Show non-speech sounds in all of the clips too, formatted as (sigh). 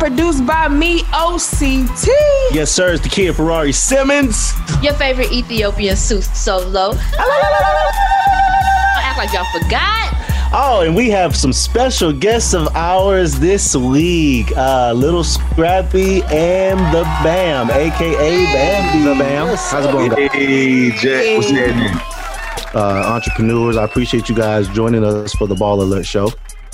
produced by me, OCT. Yes, sir. It's the kid Ferrari Simmons. Your favorite Ethiopian Su Solo. (laughs) Act like y'all forgot. Oh, and we have some special guests of ours this week. Uh, Lil Scrappy and the Bam, aka Bambi. The Bam. How's it going? Hey, Jack, what's happening? Uh, entrepreneurs, I appreciate you guys joining us for the Baller Alert Show.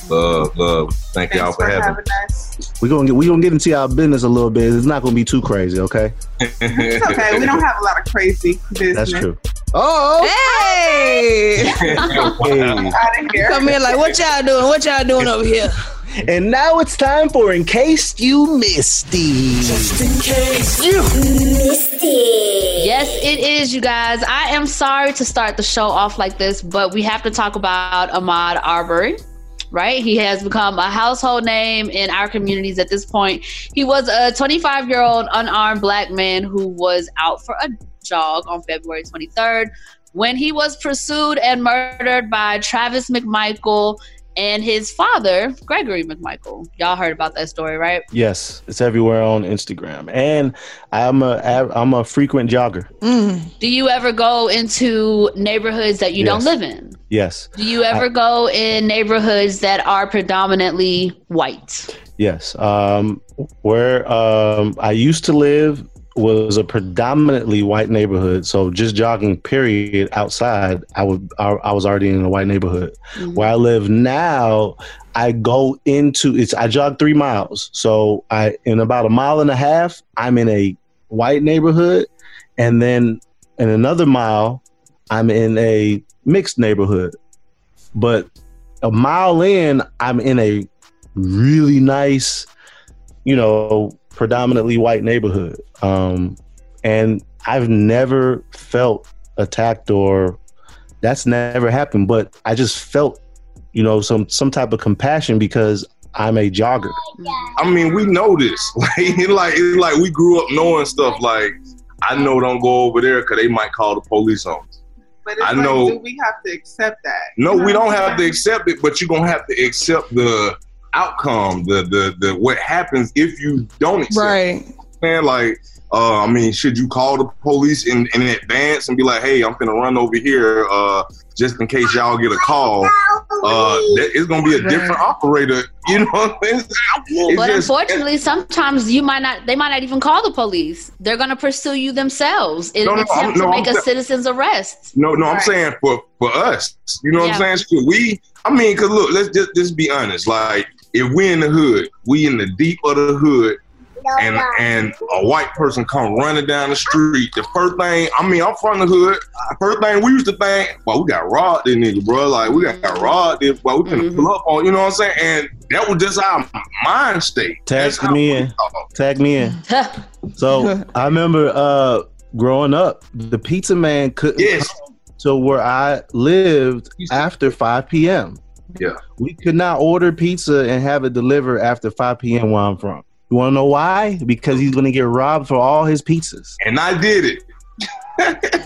Love, love. Thank y'all Thanks for having me. us. We're gonna get we gonna get into our business a little bit. It's not gonna be too crazy, okay? (laughs) It's okay. We don't have a lot of crazy business. That's true. Oh, Hey! Hey. Out here. come in like, what y'all doing? What y'all doing over here? And now it's time for In Case You Missed It. Just In Case You Missed It. Yes, it is, you guys. I am sorry to start the show off like this, but we have to talk about Ahmaud Arbery. Right? He has become a household name in our communities at this point. He was a 25 year old unarmed black man who was out for a jog on February 23rd when he was pursued and murdered by Travis McMichael and his father, Gregory McMichael. Y'all heard about that story, right? Yes, it's everywhere on Instagram, and I'm a I'm a frequent jogger. Mm. Do you ever go into neighborhoods that you don't live in? Yes, Do you ever go in neighborhoods that are predominantly white? yes. Um, where um, I used to live was a predominantly white neighborhood, so just jogging period outside, I would I, I was already in a white neighborhood. Mm-hmm. Where I live now, I go into it's I jog three miles. So I in about a mile and a half, I'm in a white neighborhood, and then in another mile, I'm in a mixed neighborhood. But a mile in, I'm in a really nice, you know, predominantly white neighborhood. Um, and I've never felt attacked or that's never happened. But I just felt, you know, some some type of compassion because I'm a jogger. I mean, we know this. (laughs) Like, like, it's like we grew up knowing stuff. Like, I know don't go over there because they might call the police on us. But it's I like, know- do we have to accept that? No, You know we don't I'm have to accept it, but you're gonna have to accept the outcome, the the the what happens if you don't accept. Right. It. Man, like, uh, I mean, should you call the police in, in advance and be like, "Hey, I'm gonna run over here, uh, just in case y'all get a call"? Uh, that, it's gonna be a different operator. (laughs) You know what I'm saying? It's But just- unfortunately, sometimes you might not. They might not even call the police. They're going to pursue you themselves in No, an no, attempt no, to I'm make a sa- citizen's arrest. No, no, I'm saying for for us. You know what I'm saying? Shit, we, I mean, cause look, let's just just be honest. Like, if we in the hood, we in the deep of the hood, and and a white person come running down the street, the first thing, I mean, I'm from the hood. First thing we used to think, well, we got robbed, this nigga, bro. Like, we got robbed, this, well, we finna Mhm. pull up on. You know what I'm saying? And that was just our mind state. Tag That's me in. Tag me in. (laughs) So I remember uh, growing up, the pizza man couldn't Yes. come to where I lived after 5 p.m. Yeah. We could not order pizza and have it delivered after 5 p.m. where I'm from. You want to know why? Because he's going to get robbed for all his pizzas. And I did it.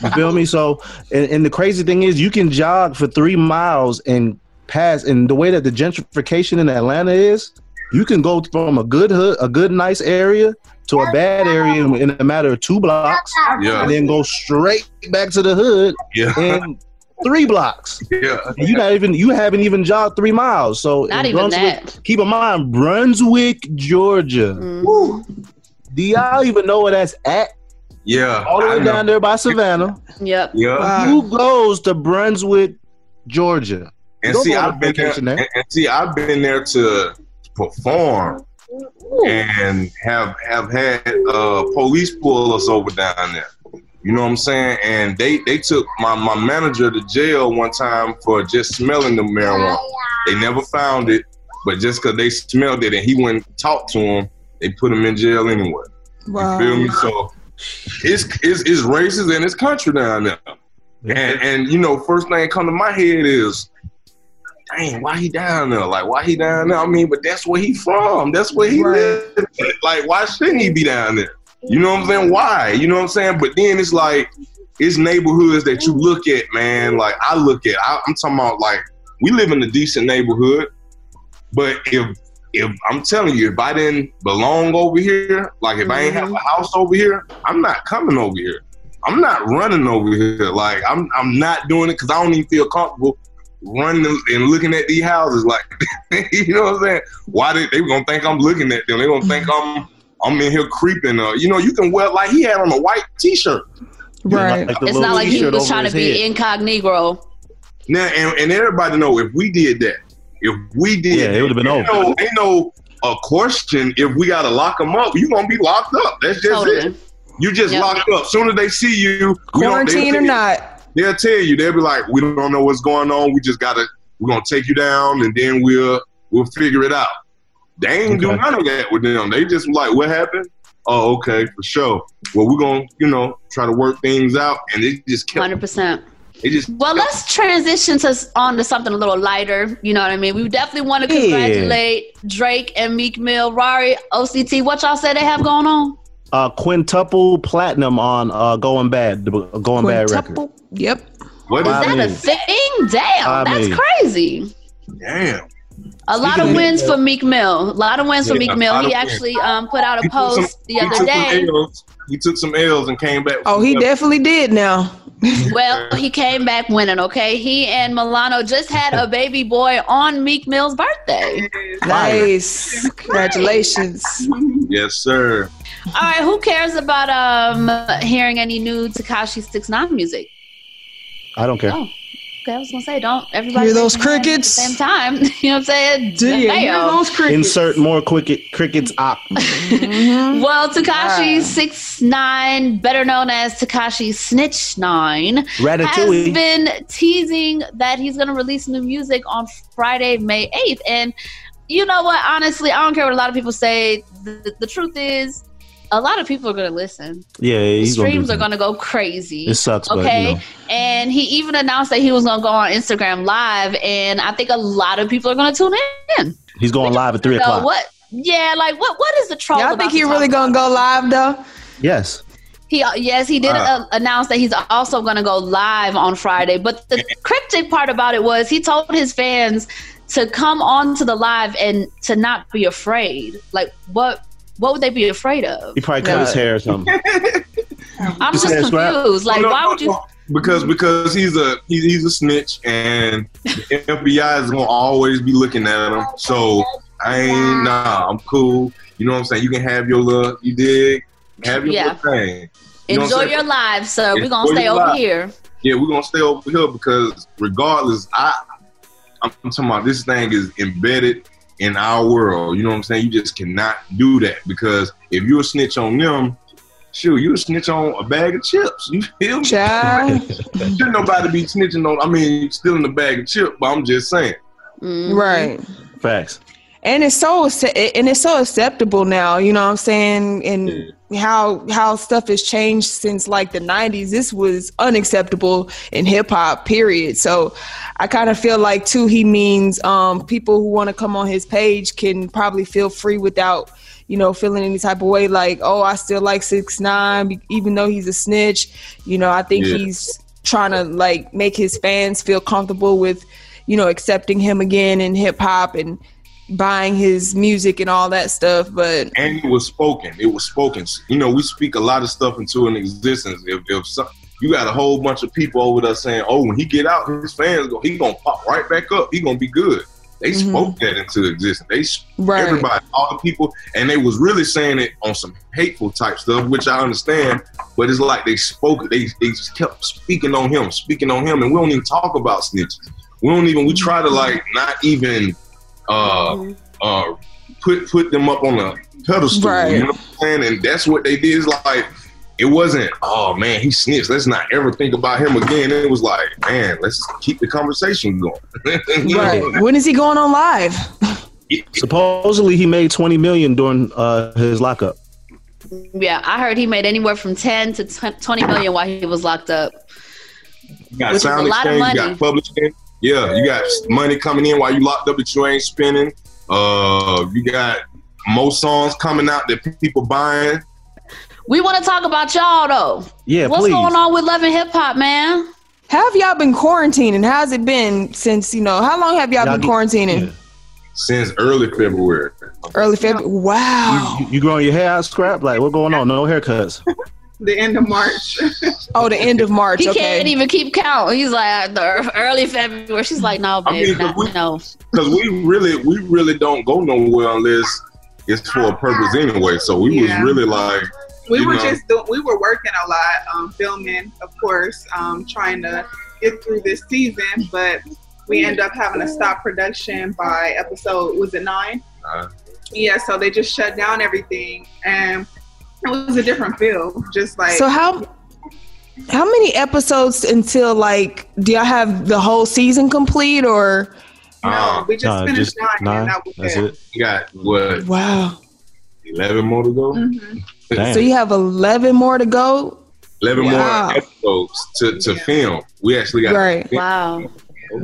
You feel me? So, and, and the crazy thing is, you can jog for three miles and pass. And the way that the gentrification in Atlanta is, you can go from a good hood, a good nice area to a bad area in, in a matter of two blocks, Yeah. and then go straight back to the hood Yeah. in three blocks. Yeah. You not even you haven't even jogged three miles. So Not even Brunswick- that. Keep in mind, Brunswick, Georgia. Mhm. Do y'all even know where that's at? Yeah. All the I way know. down there by Savannah. Yep. Yeah. Who goes to Brunswick, Georgia? And Don't see, I've been there, there. and, and see, I've been there to perform and have have had uh, police pull us over down there. You know what I'm saying? And they they took my my manager to jail one time for just smelling the marijuana. They never found it, but just because they smelled it and he went and talked to him, they put him in jail anyway. You feel me? So it's it's it's racist and it's country down there. And and you know, first thing that come to my head is, dang, why he down there? Like, why he down there? I mean, but that's where he from. That's where he Right. lives. Like, why shouldn't he be down there? You know what I'm saying? Why? You know what I'm saying? But then it's like, it's neighborhoods that you look at, man. Like I look at, I, I'm talking about like we live in a decent neighborhood, but if if I'm telling you, if I didn't belong over here, like if I ain't have mm-hmm. a house over here, I'm not coming over here. I'm not running over here. Like I'm I'm not doing it because I don't even feel comfortable running and looking at these houses. Like (laughs) you know what I'm saying? Why they they gonna think I'm looking at them? They gonna think I'm I'm in here creeping. Uh, you know, you can wear like he had on a white t-shirt. Right. Like It's not like he was trying to be head. incognito. Now and, and everybody know if we did that, if we did, Yeah, it would've been ain't over. No, ain't no a question if we gotta lock them up. You gonna be locked up. That's just it. You just Yep. locked up. Soon as they see you, Quarantine they'll or not. they'll tell you. They'll be like, "We don't know what's going on. We just gotta. We're gonna take you down, and then we'll we'll figure it out." They ain't do Okay. none of that with them. They just like, "What happened?" Oh, okay, for sure. Well, we're gonna, you know, try to work things out, and it just kept. Hundred percent. It just Well, let's transition to on to something a little lighter. You know what I mean? We definitely want to Yeah. congratulate Drake and Meek Mill, Rari, OCT. What y'all say they have going on? uh, quintuple platinum on uh, Going Bad, the Going Bad record. Yep. what is I Is that a thing? Damn, I that's mean- crazy. Damn. A lot Speaking of of- wins for Meek Mill. A lot of wins for Meek Mill. He actually um, put out a He took some- post the other day. L's. He took some L's and came back. Oh, he definitely did now. (laughs) Well, he came back winning, okay? He and Milano just had a baby boy on Meek Mill's birthday. Nice. Congratulations. Yes, sir. All right, who cares about um hearing any new Tekashi Six Nine music? I don't care. Oh, okay, I was gonna say, don't everybody Hear those raise their hand crickets? at the same time. (laughs) you know what I'm saying? Do you hear those crickets? Insert more cricket crickets op. (laughs) Mhm. Well, Tekashi Wow. Six Nine, better known as Tekashi Snitch Nine, has been teasing that he's going to release new music on Friday, May 8th. And you know what? Honestly, I don't care what a lot of people say. The, the truth is, a lot of people are going to listen. yeah, The he's gonna streams are going to go crazy. It sucks, but Okay. you know. And he even announced that he was going to go on Instagram Live. And I think a lot of people are going to tune in. he's going live at three o'clock. what? Yeah, like what? What is the troll? Y'all think to he really gonna go live though? Yes. He yes, he did Wow. uh, announce that he's also going to go live on Friday. But the cryptic part about it was he told his fans to come on to the live and to not be afraid. Like what? What would they be afraid of? He probably cut his hair or something. (laughs) I'm Just just ask Rap. confused. Like, No, no, why would you? Because because he's a he's, he's a snitch and the FBI is gonna always be looking at him. So I ain't nah. I'm cool. You know what I'm saying? You can have your little you dig. Have your Yeah. little thing. You know what I'm Enjoy your live, sir. We're gonna stay over live. here. Yeah, we're gonna stay over here because regardless, I I'm talking about this thing is embedded in our world. You know what I'm saying? You just cannot do that because if you're a snitch on them, shoot, you a snitch on a bag of chips. You feel me? Child. (laughs) Shouldn't nobody be snitching on. I mean, stealing a bag of chips, but I'm just saying. Mhm. Right. Facts. And it's so and it's so acceptable now, you know what I'm saying? And how how stuff has changed since like the 90s. This was unacceptable in hip hop, period. So I kind of feel like too he means um people who want to come on his page can probably feel free without you know, feeling any type of way like, oh, I still like six nine, even though he's a snitch. You know, I think Yeah. he's trying to like make his fans feel comfortable with, you know, accepting him again in hip hop and buying his music and all that stuff. But And it was spoken. It was spoken. You know, we speak a lot of stuff into an existence. If if some, you got a whole bunch of people over there saying, "Oh, when he get out, his fans go, he gonna pop right back up. He gonna be good." They Mhm. spoke that into existence. They right, everybody, all the people, and they was really saying it on some hateful type stuff, which I understand. But it's like they spoke, they they just kept speaking on him, speaking on him, and we don't even talk about snitches. We don't even. We try to like not even uh uh put put them up on a pedestal. Right. You know what I'm saying? And that's what they did. Is like it wasn't. Oh man, he snitched. Let's not ever think about him again. It was like, man, let's keep the conversation going. (laughs) You know? right. When is he going on live? (laughs) Supposedly he made twenty million during uh, his lockup. Yeah, I heard he made anywhere from ten to twenty million while he was locked up. You got Which is sound a lot of exchange, you got publishing. Yeah, you got money coming in while you locked up that you ain't spending. Uh, you got more songs coming out that people buying. We want to talk about y'all though. Yeah, What's please. going on with Love and Hip Hop, man? How have y'all been quarantining? How's it been since you know? How long have y'all, Y'all been get- quarantining? since early February. Early February. Wow. You, you growing your hair out, scrap? Like, what going on? No haircuts. (laughs) The end of March. (laughs) Oh, the end of March. He okay. can't even keep count. He's like the early February. She's like, no, I mean, not, we- no. because we really we really don't go nowhere unless it's for a purpose anyway. So we Yeah. was really like, we were know. just doing, we were working a lot, um, filming, of course, um, trying to get through this season, but we end up having to stop production by episode, was it nine? Uh. yeah, so they just shut down everything and it was a different feel. Just like, So how how many episodes until like do y'all have the whole season complete or no, uh, we just Nah, finished just nine, nine. and that was That's it. it. we got what wow. eleven more to go. Mhm. So you have 11 more to go? Eleven Wow. more episodes to, to Yeah. film. We actually got Right. Wow.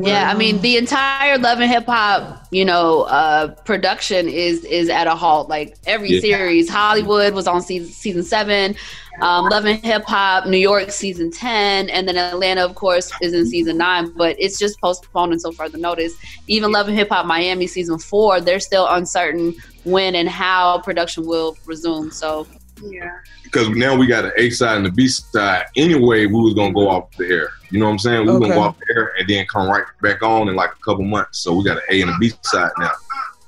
Yeah, I mean the entire Love and Hip Hop, you know, uh, production is is at a halt. Like every Yeah. series, Hollywood was on season season seven, um, Love and Hip Hop, New York season ten, and then Atlanta, of course, is in season nine. But it's just postponed until further notice. Even Love and Hip Hop Miami season four, they're still uncertain when and how production will resume. So Yeah. because now we got an A side and the B side. Anyway, we was gonna go off the air. You know what I'm saying? We were Okay. gonna go off the air and then come right back on in like a couple months. So we got an A and a B side now.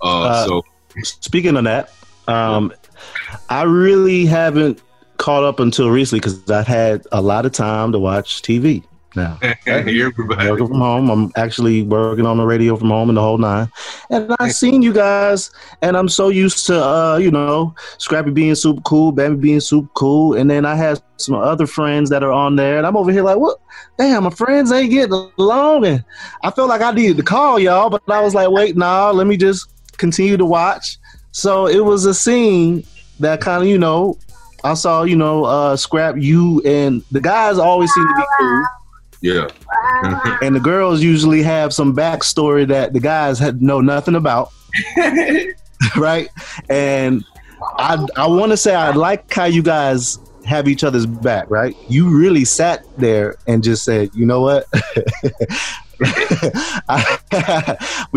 Uh, Uh, so Speaking of that, um, I really haven't caught up until recently because I've had a lot of time to watch TV now. (laughs) everybody. working from home. I'm actually working on the radio from home and the whole nine. And I've seen you guys, and I'm so used to, uh, you know, Scrappy being super cool, Bambi being super cool, and then I had some other friends that are on there, and I'm over here like, what? Damn, my friends ain't getting along, and I felt like I needed to call y'all, but I was like, wait, nah, let me just continue to watch. So it was a scene that kind of, you know, I saw, you know, uh, Scrap, you and the guys always seem to be cool Yeah. and the girls usually have some backstory that the guys had know nothing about, (laughs) right? And I I want to say I like how you guys have each other's back, right? You really sat there and just said, you know what? (laughs) (laughs) We're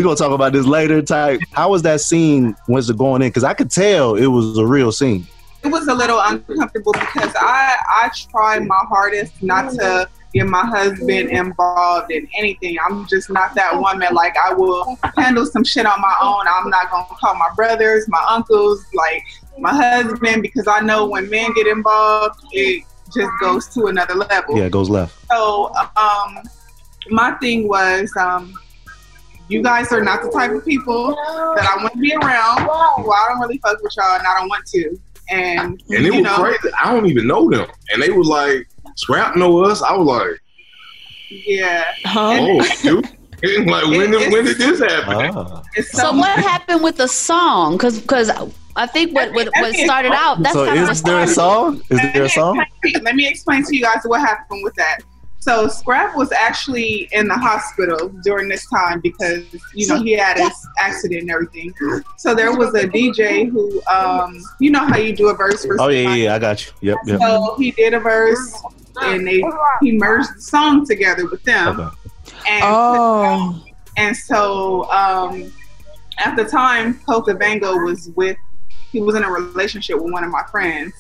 gonna talk about this later. Type. How was that scene? Was it going in? Because I could tell it was a real scene. It was a little uncomfortable because I I try my hardest not to get my husband involved in anything. I'm just not that woman. Like I will handle some shit on my own. I'm not gonna call my brothers, my uncles, like my husband because I know when men get involved, it just goes to another level. Yeah, it goes left. So um, my thing was um, you guys are not the type of people that I want to be around. Well, I don't really fuck with y'all, and I don't want to. And And it you was know, crazy. I don't even know them. And they was like, Scrap know us. I was like, yeah. Huh? oh, (laughs) dude. Like, when, did, when did this happen? Ah. It's so what happened with the song? Because because I think what what, what started out that's So kind of is there a song? Is there a song? Let me explain to you guys what happened with that. So Scrap was actually in the hospital during this time because you know he had his accident and everything. So there was a DJ who, um, you know how you do a verse for Oh yeah, yeah, somebody? yeah. I got you. Yep, yep. So he did a verse and they he merged the song together with them. Okay. And Oh. and so um, at the time, Coca Vango was with, he was in a relationship with one of my friends.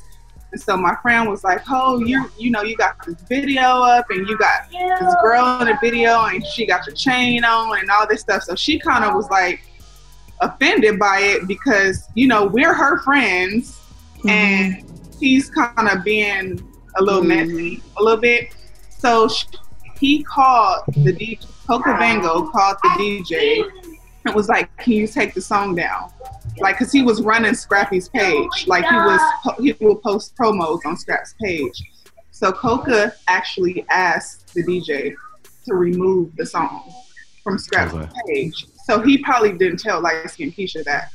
And so my friend was like, "Oh, you you know you got this video up, and you got this girl in the video, and she got your chain on, and all this stuff." So she kind of was like offended by it because you know we're her friends, and mm-hmm. he's kind of being a little mm-hmm. messy, a little bit. So sh- he called the DJ, Coca Vango called the DJ and was like, "Can you take the song down?" Like, cause he was running Scrappy's oh page. Like he was, he will post promos on Scrap's page. So Coca actually asked the DJ to remove the song from Scrap's Okay. page. So he probably didn't tell light skin Keisha that.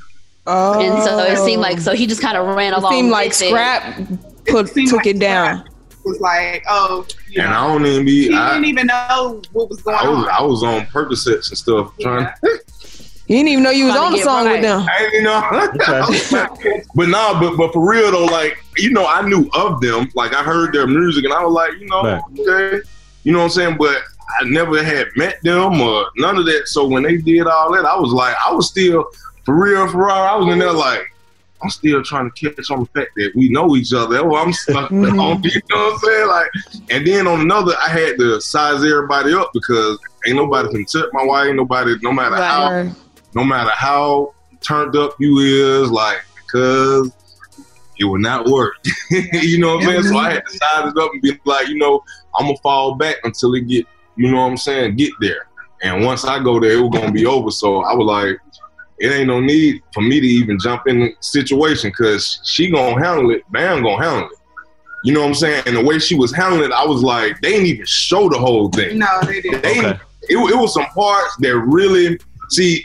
Oh. and so it seemed oh. like so he just kind of ran along. It along. seemed like with it. Scrap put seemed took like it down. Was like, oh, you And know, I don't even he be, I, didn't even know what was going I, was, on. I was on Percocets and stuff trying (laughs) You didn't even know you was on the song right. with them. I didn't know. (laughs) (laughs) but nah, but but for real though, like you know, I knew of them. Like I heard their music, and I was like, you know, Right. okay, you know what I'm saying. But I never had met them or none of that. So when they did all that, I was like, I was still for real, for real, I was in there like, I'm still trying to catch on the fact that we know each other. That's why I'm stuck (laughs) on, you know what I'm saying? Like, and then on another, I had to size everybody up because ain't nobody can touch my wife. Ain't nobody, no matter how, Right. No matter how turned up you is, like, because it will not work. (laughs) you know what I'm saying? So I had to size it up and be like, you know, I'm gonna fall back until it get, you know what I'm saying, get there. And once I go there, it was gonna be over. So I was like, it ain't no need for me to even jump in the situation because she gonna handle it. Bam gonna handle it. You know what I'm saying? And the way she was handling it, I was like, they didn't even show the whole thing. No, they didn't. They, Okay. it, it was some parts that really see.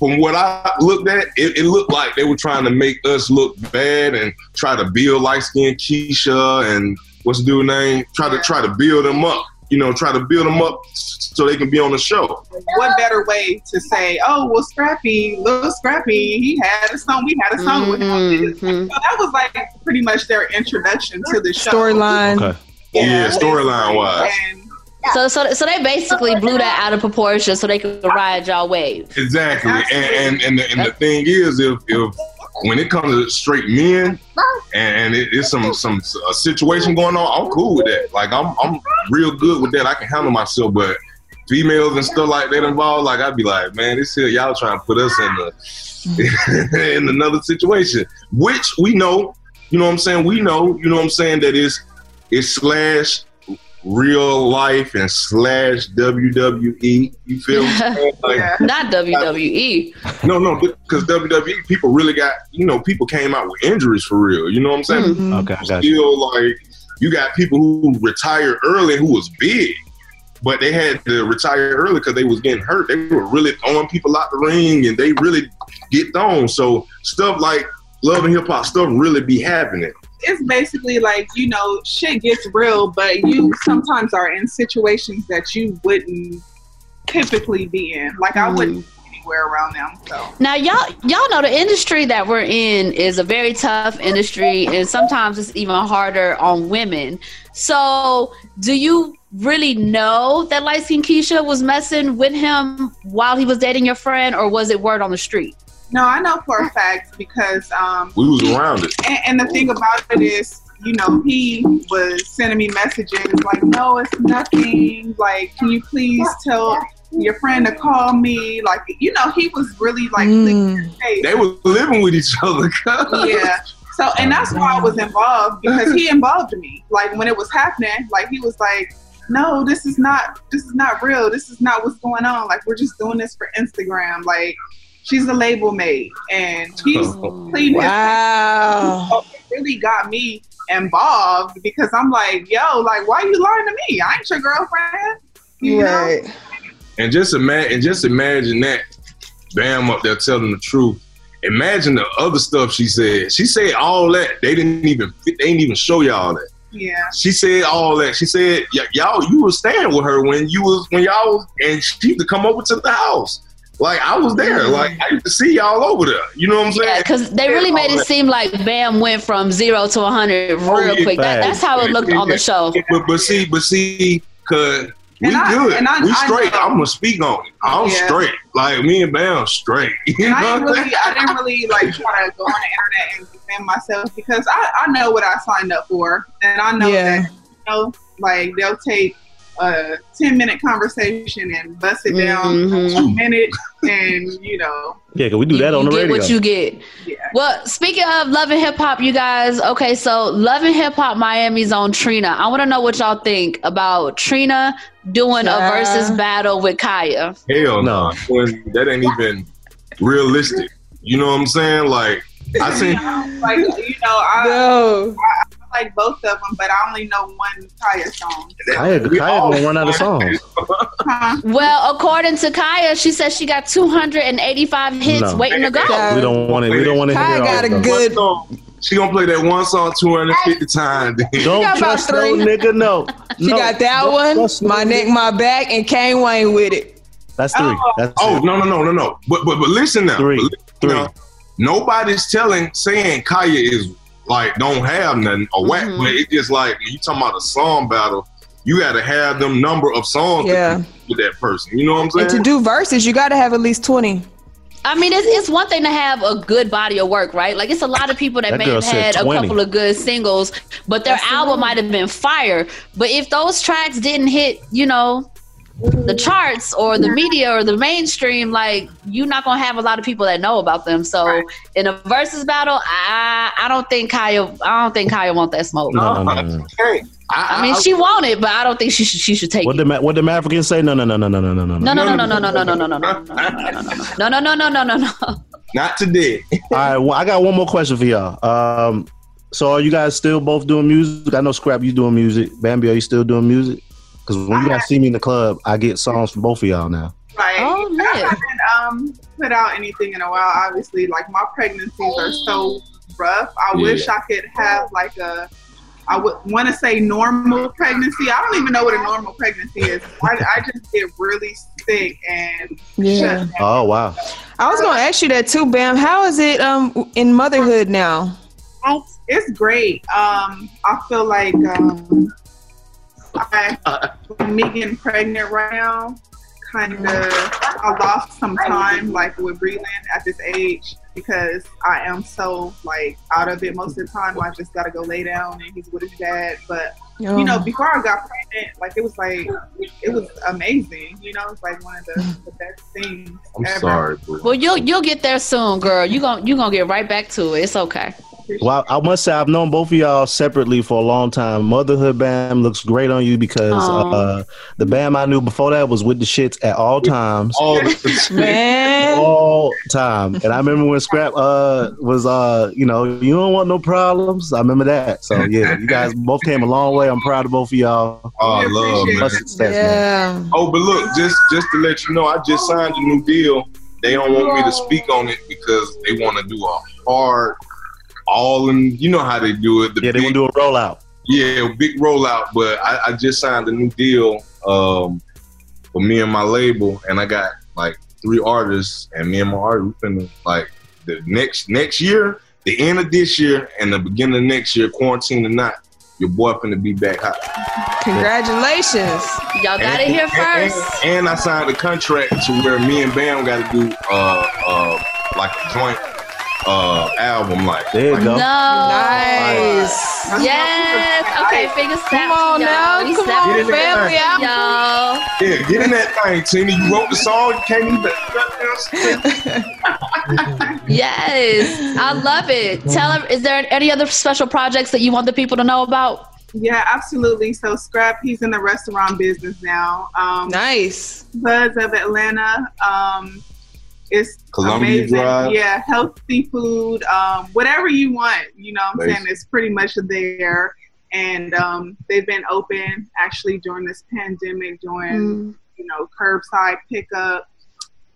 From what I looked at, it, it looked like they were trying to make us look bad and try to build light skinned Keisha and what's the dude name? Try to try to build them up. You know, try to build them up so they can be on the show. What better way to say, oh, well, Scrappy, little Scrappy, he had a song, we had a song with him. Mhm. So that was like pretty much their introduction to the show. Storyline. Okay. Yeah, storyline wise. And So, so, so they basically blew that out of proportion so they could ride y'all wave. Exactly, and and and the, and the thing is, if if when it comes to straight men and, and it, it's some some a situation going on, I'm cool with that. Like I'm I'm real good with that. I can handle myself, but females and stuff like that involved, like I'd be like, man, this here y'all trying to put us in the (laughs) in another situation, which we know. You know what I'm saying? We know. You know what I'm saying? That is it's slash real life and slash WWE. You feel what (laughs) Like, yeah. Not WWE. no, no, because WWE people really got you know people came out with injuries for real. You know what I'm saying? Mhm. Okay. I got. Still like you got people who retired early who was big, but they had to retire early because they was getting hurt. They were really throwing people out the ring and they really get thrown. So stuff like love and hip hop stuff really be happening. It's basically like you know shit gets real but you sometimes are in situations that you wouldn't typically be in like i wouldn't mm-hmm. anywhere around them so Now, y'all, y'all know the industry that we're in is a very tough industry, and sometimes it's even harder on women. So, do you really know that light skin Keisha was messing with him while he was dating your friend, or was it word on the street? No i know for a fact because um We was around it. and, and the thing about it is you know he was sending me messages like no it's nothing like can you please tell your friend to call me like you know he was really like Mm. hey, They were living with each other. yeah. So, and that's why I was involved because he involved me. Like when it was happening, like he was like, "No, this is not. This is not real. This is not what's going on. Like we're just doing this for Instagram. Like she's a label mate, and he's pleading oh, his Wow. so it really got me involved because I'm like, yo, like why you lying to me? I ain't your girlfriend. You know? Right. And just imagine, and just imagine that Bam up there telling the truth. Imagine the other stuff she said. She said all that. They didn't even they didn't even show y'all that. Yeah. She said all that. She said y- y'all you was staying with her when you was when y'all was, and she used to come over to the house. Like I was there. Mm-hmm. Like I used to see y'all over there. You know what I'm saying? Yeah, because they really made it seem like Bam went from zero to 100 real Oh, yeah. quick. That, that's how it looked on the show. But but see, but see, cause we And I- good. and I- we straight. know. I'm gonna speak on it. I'm Yeah. straight. Like me and Bam straight. (laughs) You And I know didn't what I'm really, I didn't really like try to go on the internet and defend myself because I, I know what I signed up for, and I know Yeah. that you know, like they'll take a ten minute conversation and bust it down Mhm. a minute, and you know, Yeah, cause we do that you, on the you get radio. what you get. yeah. Well, speaking of Love and Hip Hop, you guys, okay, so Love and Hip Hop Miami's on Trina. I want to know what y'all think about Trina doing a versus battle with Khia. Hell No. no. That ain't even realistic. You know what I'm saying? Like I seen (laughs) like you know, I, No. I like both of them, but I only know one Khia song. Khia, We Khia all- gonna run out of songs. Huh? Well, according to Khia, she says she got 285 hits No. waiting to go. Yeah. We don't want it. We don't want to hear Khia got a that. good- song. She gonna play that one song 250 times. Don't got trust no nigga. No. She No. got that Don't one, trust no my nigga. neck, my back, and Kane Wayne with it. That's three. Oh. That's oh it. no no no no no. But but but listen now. Three. Listen Three. now. Nobody's telling saying Khia is like don't have nothing or whack, Mhm. but it's just like when you talking about a song battle, you got to have them number of songs Yeah. with that person. You know what I'm saying? And to do verses, you got to have at least 20. I mean, it's, it's one thing to have a good body of work, right? Like, it's a lot of people that, That may have had said a couple of good singles, but their That's album one. might have been fire. But if those tracks didn't hit, you know, the charts or the media or the mainstream, like, you're not going to have a lot of people that know about them. So, in a versus battle, I I don't think Khia, I don't think Khia want that smoke. No, no, no, no. Hey, I mean, she want it, but I don't think she should, she should take. What it. the Ma- what the Africans say? No, no, no, no, no, no, no, no. No, no, no, no, no, no, no, no, no, no, no, no, no, no, no, no, no, no, no. not today. All right, well, I got one more question for y'all. Um, so are you guys still both doing music? I know Scrap, you doing music. Bambi, are you still doing music? Because when you guys see me in the club, I get songs from both of y'all now. Right. Oh, I lit. haven't um, put out anything in a while. Obviously, like my pregnancies are so rough. I Yeah. wish I could have like a. I would want to say normal pregnancy. I don't even know what a normal pregnancy is. I, I just get really sick and Yeah. shut down. Oh wow, I was gonna ask you that too, Bam. How is it um in motherhood now? It's great. Um, I feel like um, I, me getting pregnant right now, kind of, I lost some time, like with breathing at this age, because I am so like out of it most of the time. I just gotta go lay down and he's with his dad. But you know, before I got pregnant, like it was like it was amazing. You know, it's like one of the, the best things. I'm ever. sorry, bro. Well, you'll you'll get there soon, girl. You gon' you gonna get right back to it. It's okay. Well, I must say I've known both of y'all separately for a long time. Motherhood Bam looks great on you because uh, the Bam I knew before that was with the shits at all (laughs) times. All the (laughs) man. all time. And I remember when Scrap uh was uh you know you don't want no problems. I remember that. So yeah, you guys both came a long way. I'm proud of both of y'all. oh, I love, man. Plus success, man. Yeah. Oh, but look, just just to let you know, I just signed a new deal. They don't want me to speak on it because they want to do a hard, all in. You know how they do it. The Yeah, they big, gonna do a rollout. yeah, big rollout. But I, I just signed a new deal um, for me and my label, and I got like three artists, and me and my artist, we finna like the next next year, the end of this year, and the beginning of next year, quarantine or not, your boy finna be back hot. Congratulations. Y'all got it here And- first. And, and I signed a contract to where me and Bam got to do uh uh like a joint uh album like. There you No. go. Nice. Yes. Okay, fingers Come on now. Come Get on, family. out. Y'all. Yeah, get in that thing, Tina. You wrote the song, you can't even. (laughs) Yes. I love it. Tell them, is there any other special projects that you want the people to know about? Yeah, absolutely. So Scrap, he's in the restaurant business now. Um, Nice. Buzz of Atlanta. Um, it's Columbia amazing. Drive. Yeah, healthy food, um, whatever you want. You know, what I'm saying it's pretty much there. And um, they've been open actually during this pandemic, doing you know curbside pickup,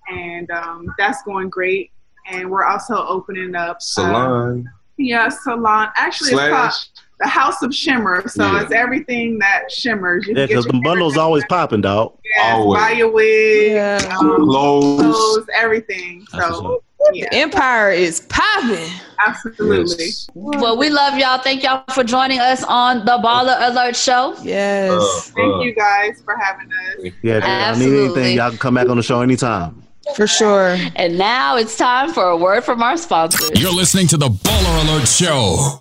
and um, that's going great. And we're also opening up uh, Salon yeah, salon. Actually, it's called slash. The House of Shimmer. So Yeah. it's everything that shimmers. You Yeah, because the bundles hair- always popping, dog. Yes, Always. buy your wig, Yeah. um, Clothes. clothes, everything. That's So yeah, Empire is popping. absolutely. Yes. Well, we love y'all. Thank y'all for joining us on the Baller Alert Show. Yes. Uh, Thank uh, you guys for having us. Yeah, if y'all need anything, y'all can come back on the show anytime. For sure. And now it's time for a word from our sponsors. You're listening to the Baller Alert Show.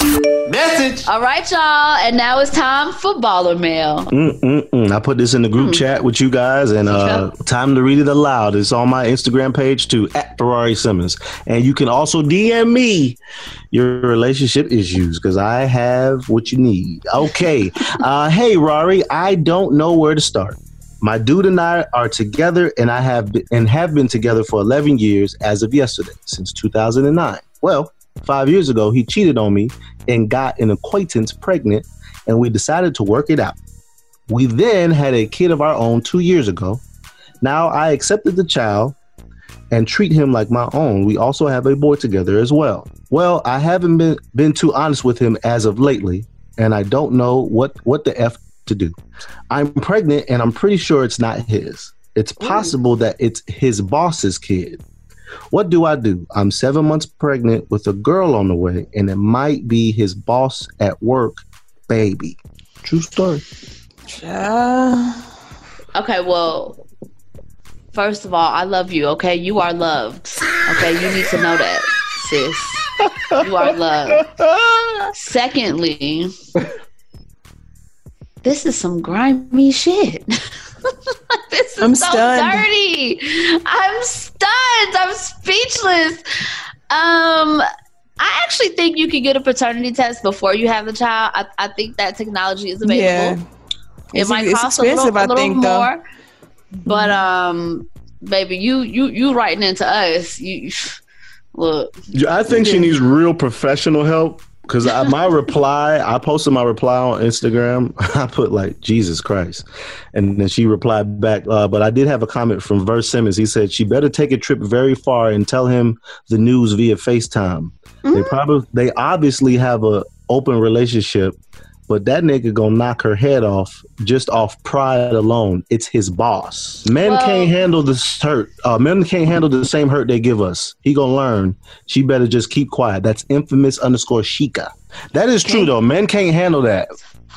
Message. All right, y'all, and now it's time for baller mail. Mm-mm-mm. I put this in the group mm. chat with you guys, and uh, time to read it aloud. It's on my Instagram page too, at Ferrari Simmons, and you can also DM me your relationship issues because I have what you need. Okay, (laughs) uh, hey Rari, I don't know where to start. My dude and I are together, and I have been, and have been together for 11 years as of yesterday, since 2009. Well, five years ago, he cheated on me and got an acquaintance pregnant, and we decided to work it out. We then had a kid of our own two years ago. Now I accepted the child and treat him like my own. We also have a boy together as well. Well, I haven't been been too honest with him as of lately, and I don't know what what the f to do. I'm pregnant and I'm pretty sure it's not his. It's mm. possible that it's his boss's kid. What do I do? I'm seven months pregnant with a girl on the way, and it might be his boss at work, baby. True story. Uh, okay, well, first of all, I love you, okay? You are loved. Okay, you need to know that, sis. You are loved. Secondly, this is some grimy shit. (laughs) (laughs) this is I'm so stunned. dirty. I'm stunned. I'm speechless. Um, I actually think you can get a paternity test before you have the child. I, I think that technology is available. Yeah. It it's, might cost a little, a little think, more, though. but um, baby, you you you writing into us. You (sighs) look. I think she needs real professional help because my reply, I posted my reply on Instagram. (laughs) I put like Jesus Christ, and then she replied back. Uh, but I did have a comment from Verse Simmons. He said she better take a trip very far and tell him the news via FaceTime. Mm-hmm. They probably, they obviously have a open relationship, but that nigga gonna knock her head off just off pride alone. It's his boss. Men well, can't handle this hurt. Uh, men can't handle the same hurt they give us. He gonna learn. She better just keep quiet. That's infamous underscore Shika. That is true though. Men can't handle that.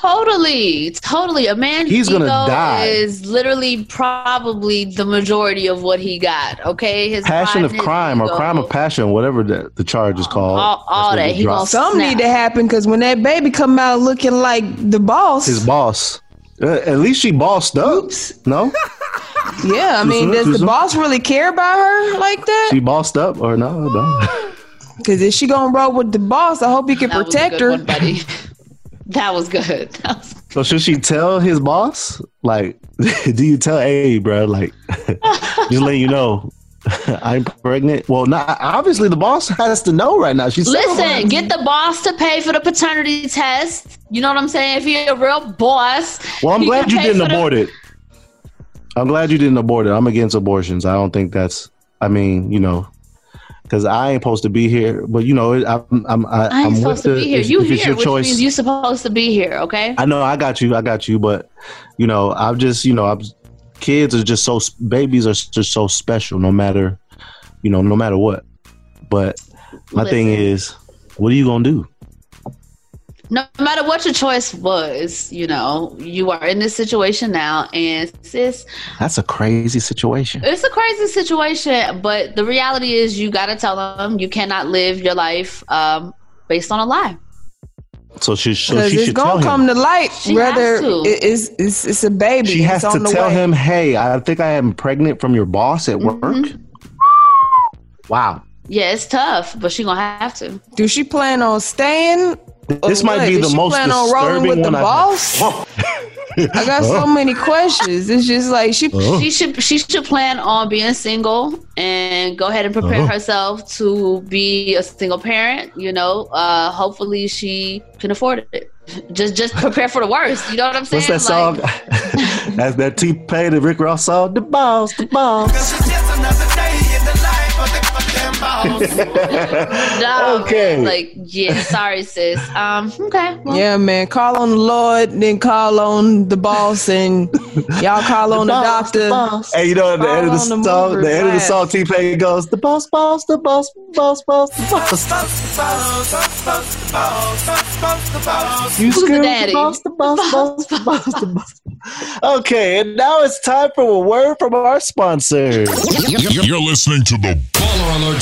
Totally, totally. A man he's gonna die is literally probably the majority of what he got. Okay, his passion of crime or crime of passion, whatever the, the charge is called. All, all that he gonna some need to happen because when that baby come out looking like the boss, his boss. Uh, at least she bossed up. Oops. No. (laughs) yeah, I mean, does the boss really care about her like that? She bossed up or no? No. Because if she gonna roll with the boss, I hope he can that protect her. One, buddy. (laughs) That was good. (laughs) That was good. So should she tell his boss? Like, (laughs) do you tell, hey, bro, like, (laughs) just letting you know, I'm pregnant. Well, not obviously the boss has to know right now. She's listen. Get the boss to pay for the paternity test. You know what I'm saying? If you're a real boss. Well, I'm glad you didn't abort the- it. I'm glad you didn't abort it. I'm against abortions. I don't think that's. I mean, you know, because I ain't supposed to be here. But you know, I'm I'm I, I am supposed to be here. You here, which means you're supposed to be here. Okay. I know. I got you. I got you. But you know, I've just you know, I've kids are just so babies are just so special. No matter, you know, no matter what. But my Listen. thing is, what are you gonna do? No matter what your choice was, you know, you are in this situation now, and sis, That's a crazy situation. it's a crazy situation. But the reality is, you got to tell them you cannot live your life um, based on a lie. So she, so she it's should gonna come him. to light She whether to. it- it's, it's it's a baby. She has it's to on tell way. him, "Hey, I think I am pregnant from your boss at work." Mm-hmm. Wow. Yeah, it's tough, but she gonna have to. Do she plan on staying? This or might be Does the most plan on rolling disturbing with the one I've- boss? (laughs) I got so many questions. It's just like she. Oh. She should she should plan on being single and go ahead and prepare Oh. herself to be a single parent. You know, uh, hopefully she can afford it. Just just prepare for the worst. You know what I'm saying? What's that song? (laughs) That's that T Pain and Rick Ross song. The boss, the boss. (laughs) no, (laughs) Okay. Like, yeah, sorry, sis. Um, okay. Well, Yeah, man. Call on the Lord, then call on the boss, and y'all call on the, doctor. Hey, you know at the end of the Follow on the song, movers, the end of the laugh. song, T Pain goes, "The boss, boss, the boss, boss, boss, the boss." You Who's the scream, daddy? The boss, the boss, boss, the boss, the boss. Okay, and now it's time for a word from our sponsor. You're listening to the Baller Alert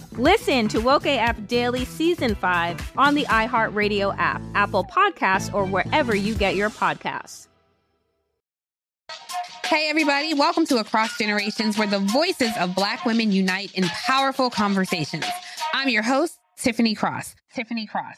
Listen to Woke AF Daily Season 5 on the iHeartRadio app, Apple Podcasts, or wherever you get your podcasts. Hey, everybody, welcome to Across Generations, where the voices of Black women unite in powerful conversations. I'm your host, Tiffany Cross. Tiffany Cross.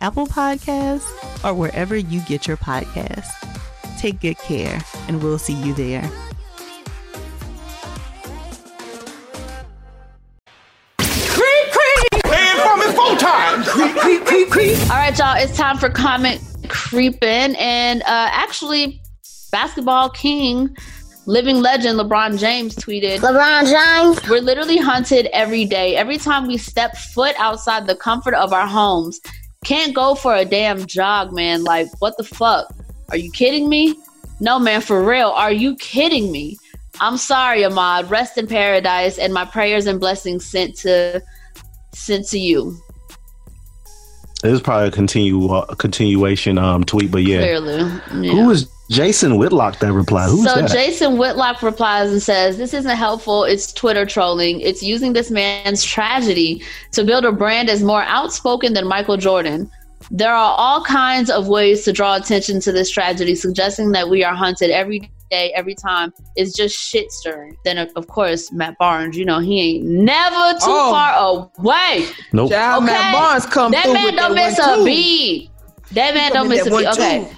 Apple Podcasts, or wherever you get your podcasts. Take good care, and we'll see you there. Creep, creep, time. Creep, creep, creep, creep. All right, y'all. It's time for comment creep in, and uh, actually, basketball king, living legend LeBron James tweeted LeBron James. We're literally hunted every day. Every time we step foot outside the comfort of our homes. Can't go for a damn jog, man. Like, what the fuck? Are you kidding me? No, man, for real. Are you kidding me? I'm sorry, Ahmaud. Rest in paradise, and my prayers and blessings sent to sent to you. It was probably a continue uh, continuation um tweet, but yeah. Clearly, yeah. Who was Jason Whitlock that replied? Who's so that? Jason Whitlock replies and says, "This isn't helpful. It's Twitter trolling. It's using this man's tragedy to build a brand as more outspoken than Michael Jordan." There are all kinds of ways to draw attention to this tragedy, suggesting that we are hunted every day, every time It's just shit stirring. Then, of course, Matt Barnes, you know, he ain't never too Oh. far away. Nope. Child, Matt Barnes come that man don't that miss one, a beat. That man don't come in miss a beat. Okay.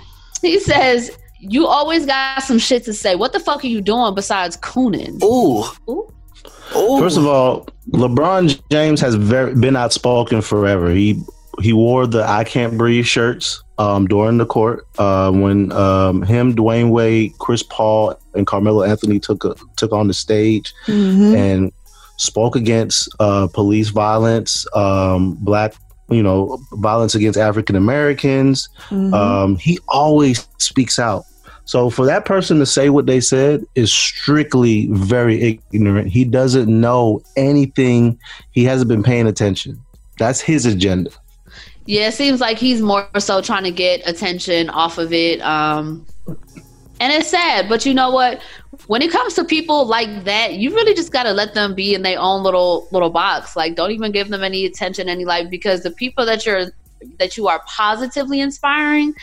He says, You always got some shit to say. What the fuck are you doing besides cooning? Ooh. Ooh. Ooh. First of all, LeBron James has very, been outspoken forever. He he wore the "I Can't Breathe" shirts um, during the court uh, when um, him, Dwyane Wade, Chris Paul, and Carmelo Anthony took a, took on the stage Mhm. and spoke against uh, police violence, um, black you know violence against African Americans. Mhm. Um, he always speaks out. So for that person to say what they said is strictly very ignorant. He doesn't know anything. He hasn't been paying attention. That's his agenda. Yeah, it seems like he's more so trying to get attention off of it. Um, and it's sad, but you know what? When it comes to people like that, you really just gotta let them be in their own little little box. Like, don't even give them any attention, any like, because the people that you're that you are positively inspiring,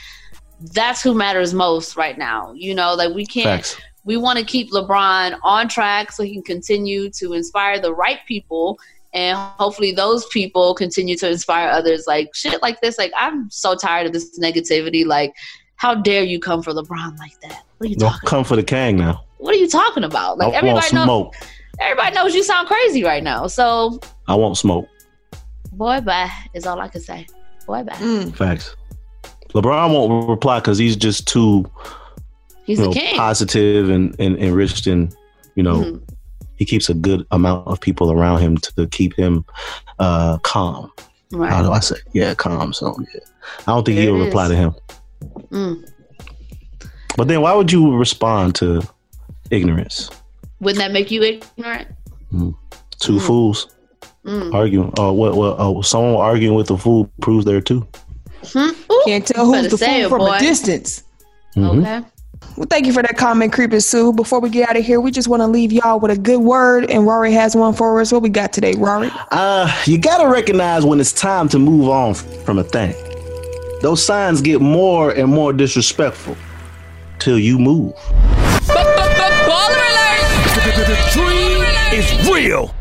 that's who matters most right now. You know, like we can't. Facts. We want to keep LeBron on track so he can continue to inspire the right people and hopefully those people continue to inspire others like shit like this like i'm so tired of this negativity like how dare you come for lebron like that what are you Don't talking come for the Kang now. what are you talking about like I want everybody knows smoke. everybody knows you sound crazy right now so I want smoke. boy bye is all i can say boy bye Mm. Facts. LeBron won't reply because he's just too he's you know, positive and, and enriched and you know Mhm. he keeps a good amount of people around him to keep him uh calm. right How do I say? Yeah, calm. So yeah. I don't think There he'll reply to him. Mm. But then why would you respond to ignorance? wouldn't that make you ignorant Two fools Mm. arguing. Oh, what? What? Oh, someone arguing with a fool proves there too. Hmm? Ooh, Can't tell who's the say fool it, from boy. a distance. Mhm. okay Well, thank you for that comment, Creepy Sue. Before we get out of here, we just want to leave y'all with a good word, and Rari has one for us. What we got today, Rari? Uh, you gotta recognize when it's time to move on from a thing. Those signs get more and more disrespectful till you move. The dream is real.